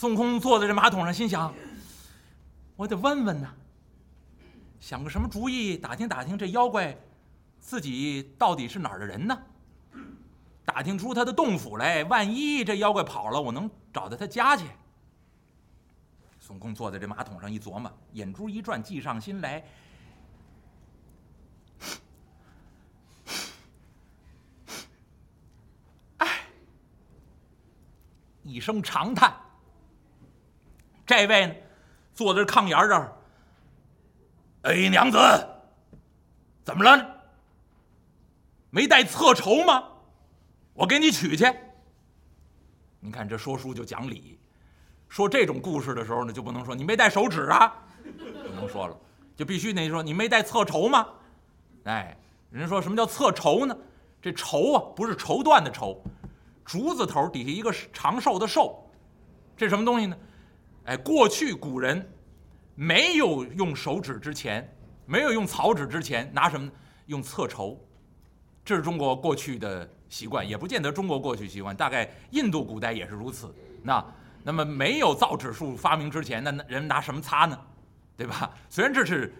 孙悟空坐在这马桶上，心想：我得问问呐，想个什么主意，打听打听这妖怪自己到底是哪儿的人呢？打听出他的洞府来，万一这妖怪跑了，我能找到他家去。孙悟空坐在这马桶上一琢磨，眼珠一转，计上心来。哎，一声长叹。这位呢，坐在炕沿这儿。哎，娘子，怎么了？没带侧绸吗？我给你取去。你看这说书就讲理，说这种故事的时候呢，就不能说你没带手指啊，不能说了，就必须得说你没带侧绸吗？哎，人家说什么叫侧绸呢？这绸啊，不是绸缎的绸，竹字头底下一个长寿的寿，这什么东西呢？哎，过去古人没有用手指之前，没有用草纸之前，拿什么？用侧绸，这是中国过去的习惯，也不见得中国过去习惯，大概印度古代也是如此。那那么没有造纸术发明之前，那人拿什么擦呢？对吧？虽然这是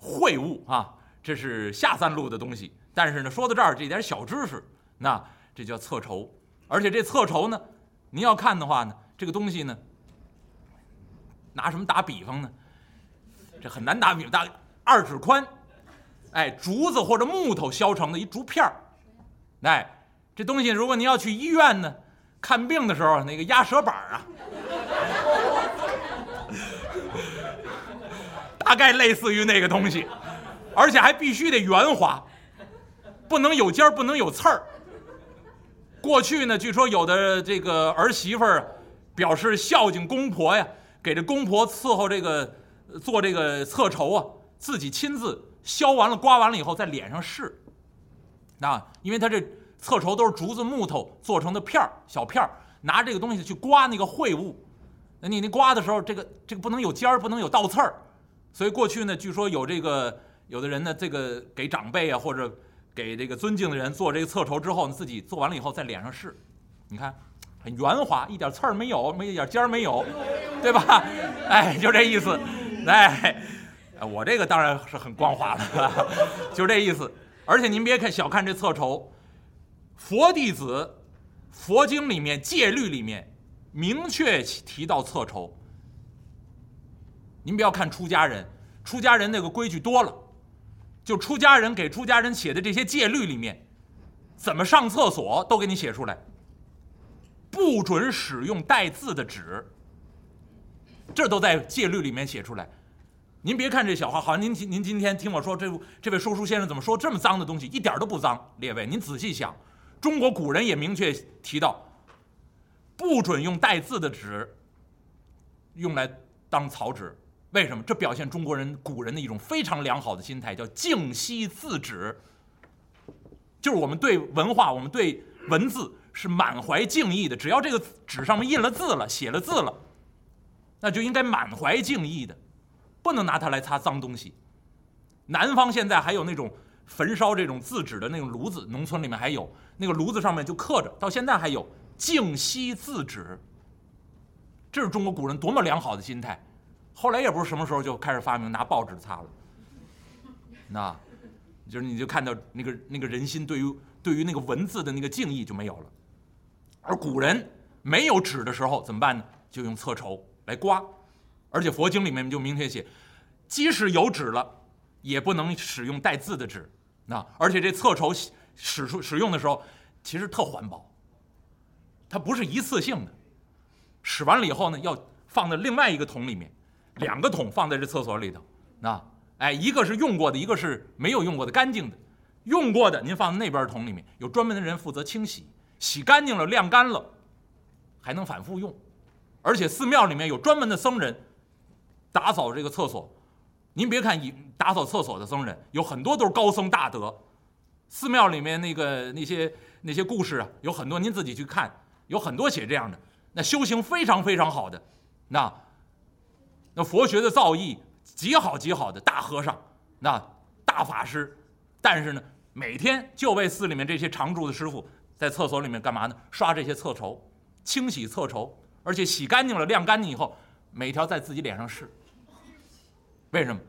秽物啊，这是下三路的东西，但是呢，说到这儿这点小知识，那这叫侧绸。而且这侧绸呢，您要看的话呢，这个东西呢，拿什么打比方呢？这很难打比方，大二指宽。哎，竹子或者木头削成的一竹片儿，哎，这东西如果您要去医院呢，看病的时候那个压舌板啊，大概类似于那个东西，而且还必须得圆滑，不能有尖儿，不能有刺儿。过去呢，据说有的这个儿媳妇儿表示孝敬公婆呀，给这公婆伺候这个做这个侧筹啊，自己亲自。削完了，刮完了以后，在脸上试。那因为它这侧筹都是竹子、木头做成的片儿，小片儿，拿这个东西去刮那个秽物。那你那刮的时候，这个这个不能有尖儿，不能有倒刺儿。所以过去呢，据说有这个有的人呢，这个给长辈啊，或者给这个尊敬的人做这个侧筹之后，呢自己做完了以后在脸上试。你看，很圆滑，一点刺儿没有，没一点尖儿没有，对吧？哎，就这意思，哎。我这个当然是很光滑了，就这意思。而且您别看小看这侧筹，佛弟子佛经里面戒律里面明确提到侧筹。您不要看出家人，出家人那个规矩多了，就出家人给出家人写的这些戒律里面，怎么上厕所都给你写出来，不准使用带字的纸，这都在戒律里面写出来。您别看这小话，好像您您今天听我说，这这位说书先生怎么说这么脏的东西，一点都不脏。列位，您仔细想，中国古人也明确提到，不准用带字的纸用来当草纸。为什么？这表现中国人古人的一种非常良好的心态，叫敬惜字纸，就是我们对文化，我们对文字是满怀敬意的。只要这个纸上面印了字了，写了字了，那就应该满怀敬意的。不能拿它来擦脏东西。南方现在还有那种焚烧这种字纸的那种炉子，农村里面还有那个炉子上面就刻着，到现在还有净惜字纸。这是中国古人多么良好的心态。后来也不是什么时候就开始发明拿报纸擦了。那，就是你就看到那个那个人心对于对于那个文字的那个敬意就没有了。而古人没有纸的时候怎么办呢？就用侧绸来刮。而且佛经里面就明确写，即使有纸了，也不能使用带字的纸。那而且这侧绸使出使用的时候，其实特环保，它不是一次性的，使完了以后呢，要放在另外一个桶里面，两个桶放在这厕所里头。那哎，一个是用过的，一个是没有用过的干净的。用过的您放在那边桶里面，有专门的人负责清洗，洗干净了晾干了，还能反复用。而且寺庙里面有专门的僧人。打扫这个厕所，您别看打扫厕所的僧人有很多都是高僧大德，寺庙里面那个那些那些故事啊，有很多您自己去看，有很多写这样的，那修行非常非常好的，那那佛学的造诣极好极好的大和尚，那大法师，但是呢，每天就为寺里面这些常住的师傅在厕所里面干嘛呢？刷这些厕绸，清洗厕绸，而且洗干净了、晾干净以后，每条在自己脸上试。为什么？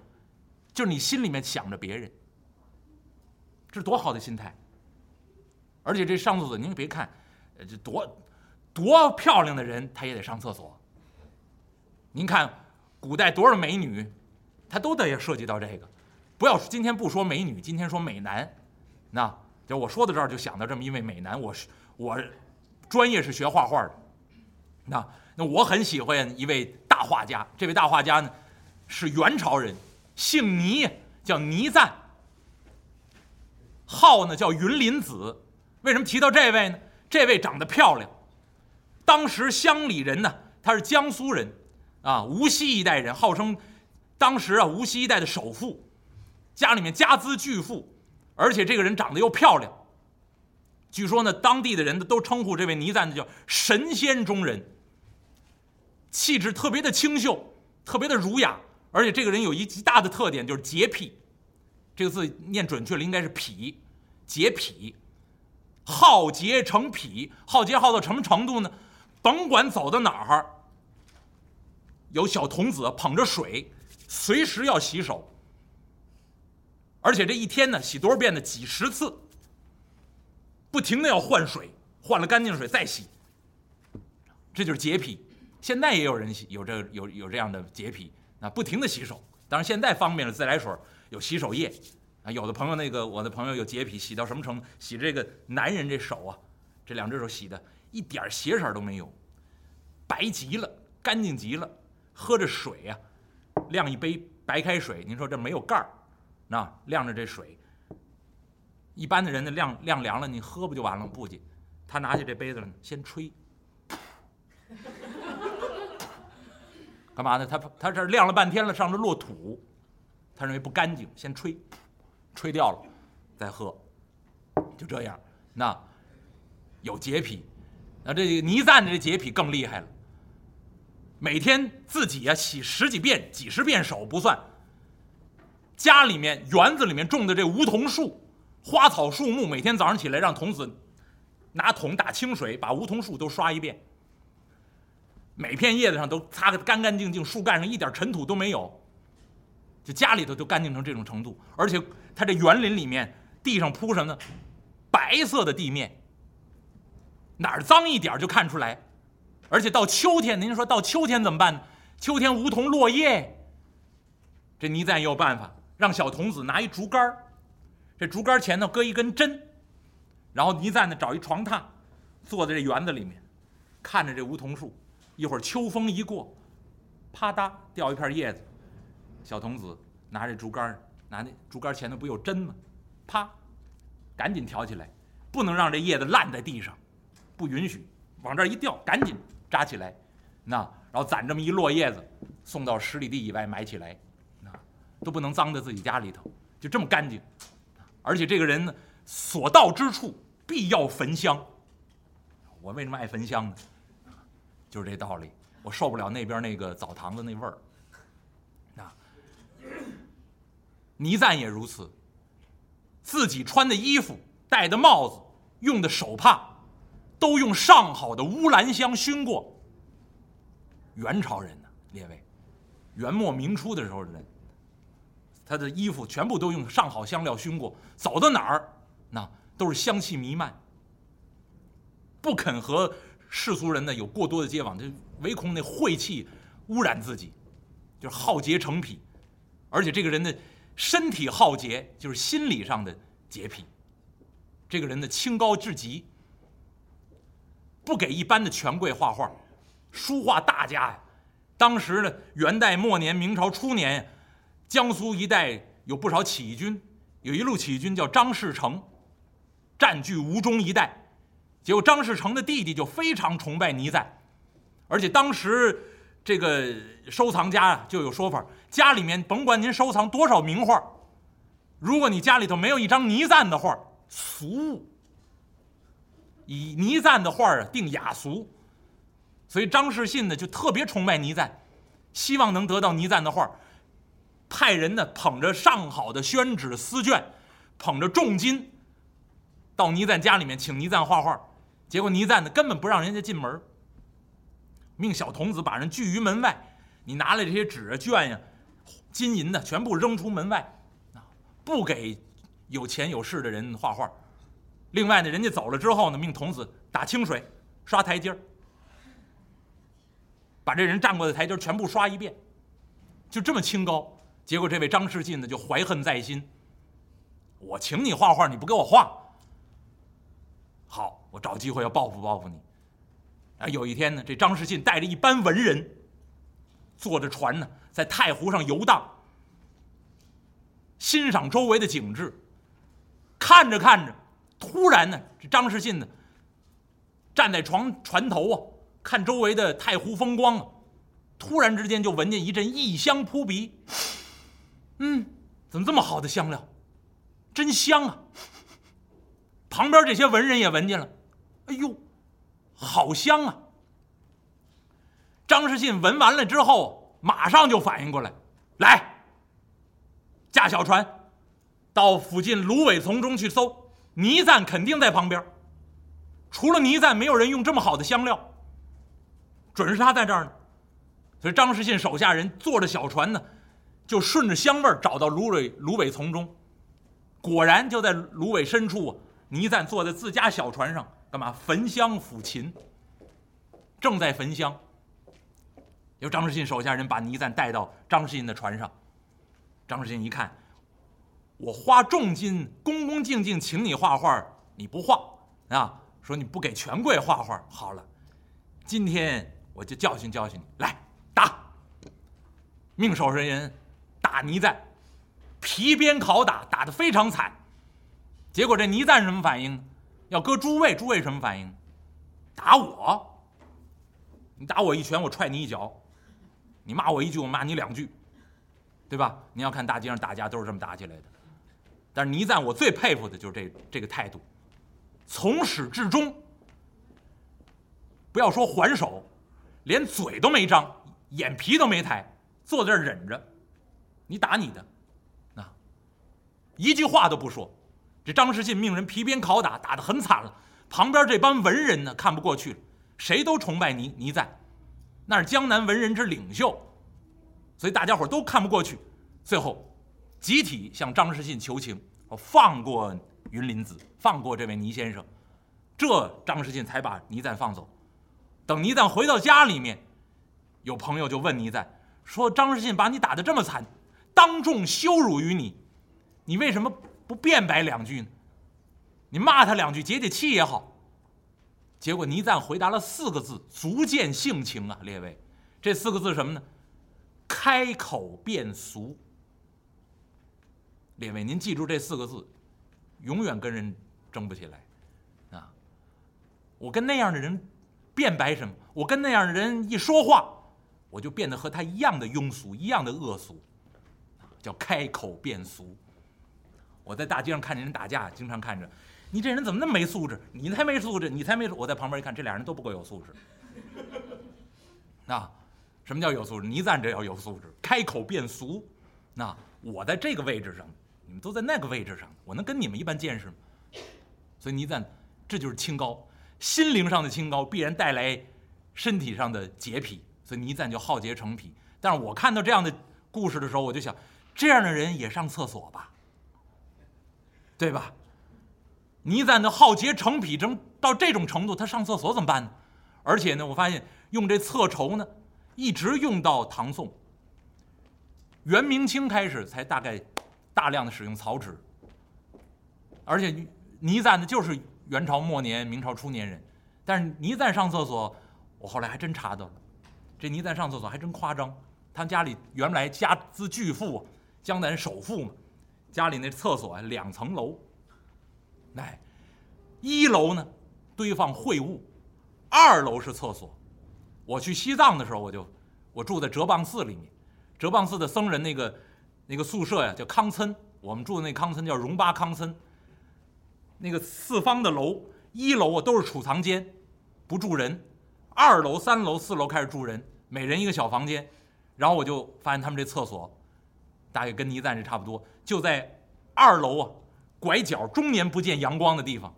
就是你心里面想着别人，这是多好的心态。而且这上厕所，您别看，这多多漂亮的人，他也得上厕所。您看，古代多少美女，她都得涉及到这个。不要今天不说美女，今天说美男。那就我说到这儿，就想到这么一位美男。我是我，专业是学画画的。那那我很喜欢一位大画家，这位大画家呢是元朝人。姓倪，叫倪瓒。号呢叫云林子。为什么提到这位呢？这位长得漂亮。当时乡里人呢，他是江苏人，啊，无锡一带人，号称当时啊无锡一带的首富，家里面家资巨富，而且这个人长得又漂亮。据说呢，当地的人都称呼这位倪瓒叫神仙中人，气质特别的清秀，特别的儒雅。而且这个人有一极大的特点，就是洁癖。这个字念准确了，应该是癖，洁癖，好洁成癖，好洁好到什么程度呢？甭管走到哪儿，有小童子捧着水，随时要洗手。而且这一天呢，洗多少遍呢？几十次，不停的要换水，换了干净水再洗。这就是洁癖。现在也有人，有这有有这样的洁癖。啊，不停的洗手，当然现在方便了，自来水有洗手液，啊，有的朋友那个我的朋友有洁癖，洗到什么程度？洗这个男人这手啊，这两只手洗的一点血色都没有，白极了，干净极了，喝着水呀，晾一杯白开水，您说这没有盖儿，那晾着这水，一般的人呢晾晾凉了，你喝不就完了？不急，他拿起这杯子来先吹。干嘛呢？他他这晾了半天了，上这落土，他认为不干净，先吹，吹掉了，再喝，就这样。那有洁癖，那这个倪瓒的这洁癖更厉害了。每天自己呀洗十几遍、几十遍手不算，家里面园子里面种的这梧桐树、花草树木，每天早上起来让童子拿桶打清水，把梧桐树都刷一遍。每片叶子上都擦个干干净净，树干上一点尘土都没有，就家里头就干净成这种程度。而且它这园林里面地上铺什么呢？白色的地面，哪儿脏一点就看出来。而且到秋天，您说到秋天怎么办呢？秋天梧桐落叶，这倪瓒也有办法，让小童子拿一竹竿这竹竿前头搁一根针，然后倪瓒呢找一床榻，坐在这园子里面，看着这梧桐树。一会儿秋风一过，啪嗒掉一片叶子，小童子拿着竹竿拿那竹竿前头不有针吗？啪，赶紧挑起来，不能让这叶子烂在地上，不允许，往这一掉，赶紧扎起来，那然后攒这么一摞叶子，送到十里地以外埋起来，都不能脏在自己家里头，就这么干净，而且这个人呢，所到之处必要焚香。我为什么爱焚香呢？就是这道理，我受不了那边那个澡堂子那味儿。那倪瓒也如此，自己穿的衣服、戴的帽子、用的手帕，都用上好的乌兰香熏过。元朝人呢，列位，元末明初的时候的人，他的衣服全部都用上好香料熏过，走到哪儿，那都是香气弥漫，不肯和。世俗人呢有过多的接往，就唯恐那晦气污染自己，就是好洁成癖，而且这个人的身体好洁，就是心理上的洁癖。这个人的清高至极，不给一般的权贵画画，书画大家呀。当时呢，元代末年、明朝初年，江苏一带有不少起义军，有一路起义军叫张士诚，占据吴中一带。结果张士诚的弟弟就非常崇拜倪瓒，而且当时这个收藏家啊就有说法：家里面甭管您收藏多少名画，如果你家里头没有一张倪瓒的画，俗。以倪瓒的画啊定雅俗，所以张士信呢就特别崇拜倪瓒，希望能得到倪瓒的画，派人呢捧着上好的宣纸丝绢，捧着重金到倪瓒家里面请倪瓒画画。结果倪瓒呢根本不让人家进门命小童子把人拒于门外。你拿来这些纸啊、绢呀、金银的，全部扔出门外，啊，不给有钱有势的人画画。另外呢，人家走了之后呢，命童子打清水，刷台阶儿，把这人站过的台阶全部刷一遍，就这么清高。结果这位张世进呢，就怀恨在心。我请你画画，你不给我画，好，我找机会要报复报复你。啊，有一天呢，这张世进带着一班文人。坐着船呢，在太湖上游荡，欣赏周围的景致。看着看着，突然呢，这张世信呢，站在船船头啊，看周围的太湖风光啊，突然之间就闻见一阵异香扑鼻。嗯，怎么这么好的香料？真香啊！旁边这些文人也闻见了，哎呦，好香啊！张世信闻完了之后，马上就反应过来，来，驾小船，到附近芦苇丛中去搜，倪瓒肯定在旁边。除了倪瓒，没有人用这么好的香料，准是他在这儿呢。所以张世信手下人坐着小船呢，就顺着香味找到芦苇芦苇丛中，果然就在芦苇深处，倪瓒坐在自家小船上，干嘛焚香抚琴，正在焚香。由张世信手下人把倪瓒带到张世信的船上。张世信一看，我花重金恭恭敬敬请你画画，你不画啊？说你不给权贵画画，好了，今天我就教训教训你，来打！命手下人打倪瓒，皮鞭拷打，打得非常惨。结果这倪瓒什么反应？要搁诸位，诸位什么反应？打我？你打我一拳，我踹你一脚。你骂我一句，我骂你两句，对吧？你要看大街上打架都是这么打起来的。但是倪瓒，我最佩服的就是这这个态度，从始至终，不要说还手，连嘴都没张，眼皮都没抬，坐在这儿忍着。你打你的，啊，一句话都不说。这张世信命人皮鞭拷打，打得很惨了。旁边这帮文人呢，看不过去了，谁都崇拜倪倪瓒。那是江南文人之领袖，所以大家伙都看不过去，最后集体向张世信求情，放过云林子，放过这位倪先生，这张世信才把倪瓒放走。等倪瓒回到家里面，有朋友就问倪瓒说：“张世信把你打得这么惨，当众羞辱于你，你为什么不辩白两句呢？你骂他两句解解气也好。”结果倪瓒回答了四个字，足见性情啊，列位，这四个字什么呢？开口便俗。列位，您记住这四个字，永远跟人争不起来啊！我跟那样的人辩白什么？我跟那样的人一说话，我就变得和他一样的庸俗，一样的恶俗，叫开口变俗。我在大街上看见人打架，经常看着。你这人怎么那么没素质？你才没素质，你才没我在旁边一看，这俩人都不够有素质。那什么叫有素质？倪瓒这要有素质，开口变俗。那我在这个位置上，你们都在那个位置上，我能跟你们一般见识吗？所以倪瓒这就是清高，心灵上的清高必然带来身体上的洁癖，所以倪瓒就好洁成癖。但是我看到这样的故事的时候，我就想，这样的人也上厕所吧，对吧？倪瓒的好洁成癖，成到这种程度，他上厕所怎么办呢？而且呢，我发现用这厕筹呢，一直用到唐宋。元明清开始才大概大量的使用草纸。而且倪瓒呢，就是元朝末年、明朝初年人，但是倪瓒上厕所，我后来还真查到了，这倪瓒上厕所还真夸张。他家里原来家资巨富，江南首富嘛，家里那厕所啊，两层楼。哎，一楼呢堆放秽物，二楼是厕所。我去西藏的时候，我就我住在哲蚌寺里面，哲蚌寺的僧人那个那个宿舍呀叫康村，我们住的那康村叫荣巴康村。那个四方的楼，一楼啊都是储藏间，不住人；二楼、三楼、四楼开始住人，每人一个小房间。然后我就发现他们这厕所，大概跟倪瓒是差不多，就在二楼啊。拐角终年不见阳光的地方，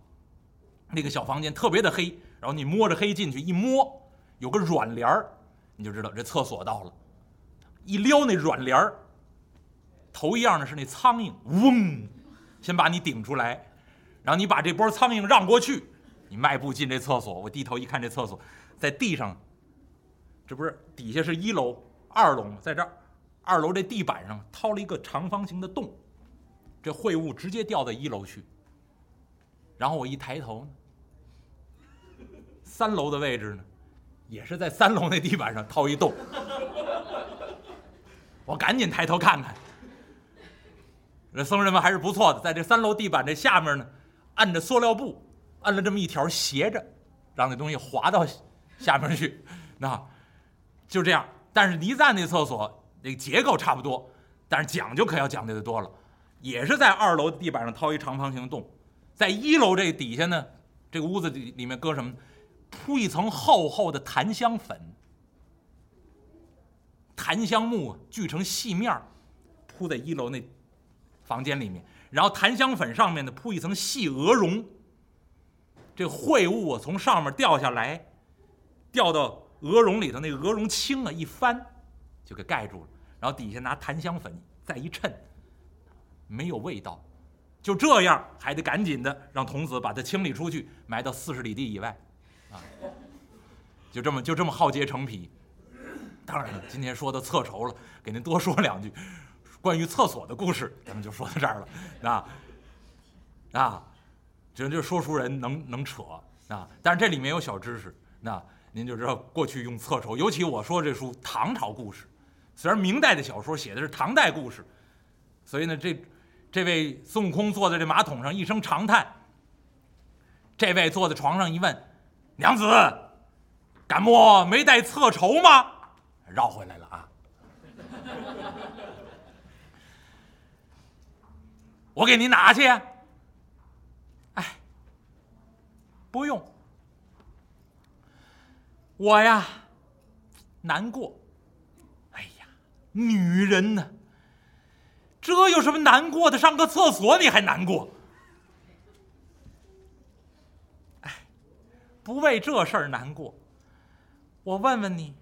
那个小房间特别的黑，然后你摸着黑进去，一摸，有个软帘儿，你就知道这厕所到了。一撩那软帘儿，头一样的是那苍蝇，嗡，先把你顶出来，然后你把这波苍蝇让过去，你迈步进这厕所。我低头一看，这厕所在地上，这不是底下是一楼、二楼吗？在这儿，二楼这地板上掏了一个长方形的洞，这秽物直接掉到一楼去。然后我一抬头，三楼的位置呢，也是在三楼那地板上掏一洞。我赶紧抬头看看，这僧人们还是不错的，在这三楼地板这下面呢，按着塑料布，按了这么一条斜着，让那东西滑到下面去。那就这样，但是离赞那厕所那个结构差不多，但是讲究可要讲究的多了，也是在二楼的地板上掏一长方形洞。在一楼这底下呢，这个屋子里里面搁什么？铺一层厚厚的檀香粉，檀香木锯成细面铺在一楼那房间里面，然后檀香粉上面呢铺一层细鹅绒。这秽物啊从上面掉下来，掉到鹅绒里头，那鹅绒轻啊，一翻就给盖住了。然后底下拿檀香粉再一衬，没有味道。就这样，还得赶紧的让童子把它清理出去，埋到四十里地以外，啊，就这么就这么浩劫成癖。当然了，今天说到厕筹了，给您多说两句关于厕所的故事，咱们就说到这儿了，啊啊，这就说书人能能扯啊，但是这里面有小知识，那您就知道过去用厕筹，尤其我说这书唐朝故事，虽然明代的小说写的是唐代故事，所以呢这。这位孙悟空坐在这马桶上，一声长叹。这位坐在床上一问：“娘子，敢莫没带侧筹吗？”绕回来了啊！我给您拿去。哎，不用。我呀，难过。女人呢？这有什么难过的？上个厕所你还难过？哎，不为这事儿难过。我问问你，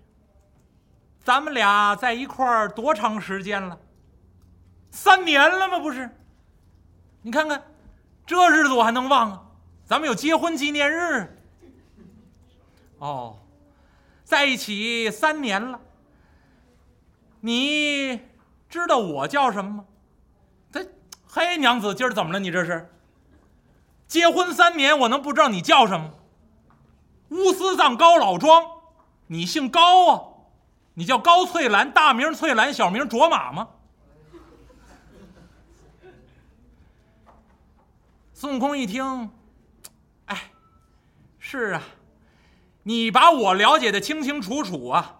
咱们俩在一块儿多长时间了？三年了吗？不是？你看看，这日子我还能忘啊？咱们有结婚纪念日。哦，在一起三年了。你？知道我叫什么吗？他，嘿，娘子，今儿怎么了？你这是结婚三年，我能不知道你叫什么？乌斯藏高老庄，你姓高啊？你叫高翠兰，大名翠兰，小名卓玛吗？孙悟空一听，哎，是啊，你把我了解的清清楚楚啊，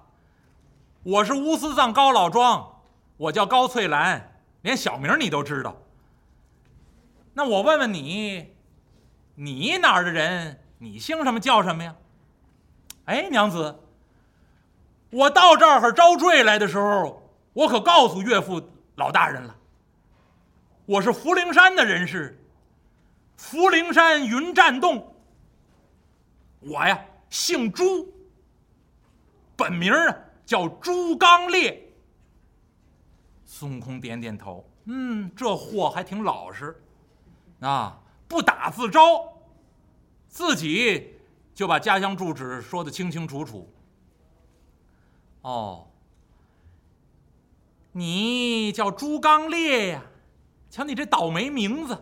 我是乌斯藏高老庄。我叫高翠兰，连小名你都知道。那我问问你，你哪儿的人？你姓什么叫什么呀？哎，娘子，我到这儿招赘来的时候，我可告诉岳父老大人了，我是福陵山的人士，福陵山云栈洞。我呀，姓朱，本名啊叫朱刚烈。孙悟空点点头，嗯，这货还挺老实，啊，不打自招，自己就把家乡住址说得清清楚楚。哦，你叫朱刚烈呀？瞧你这倒霉名字，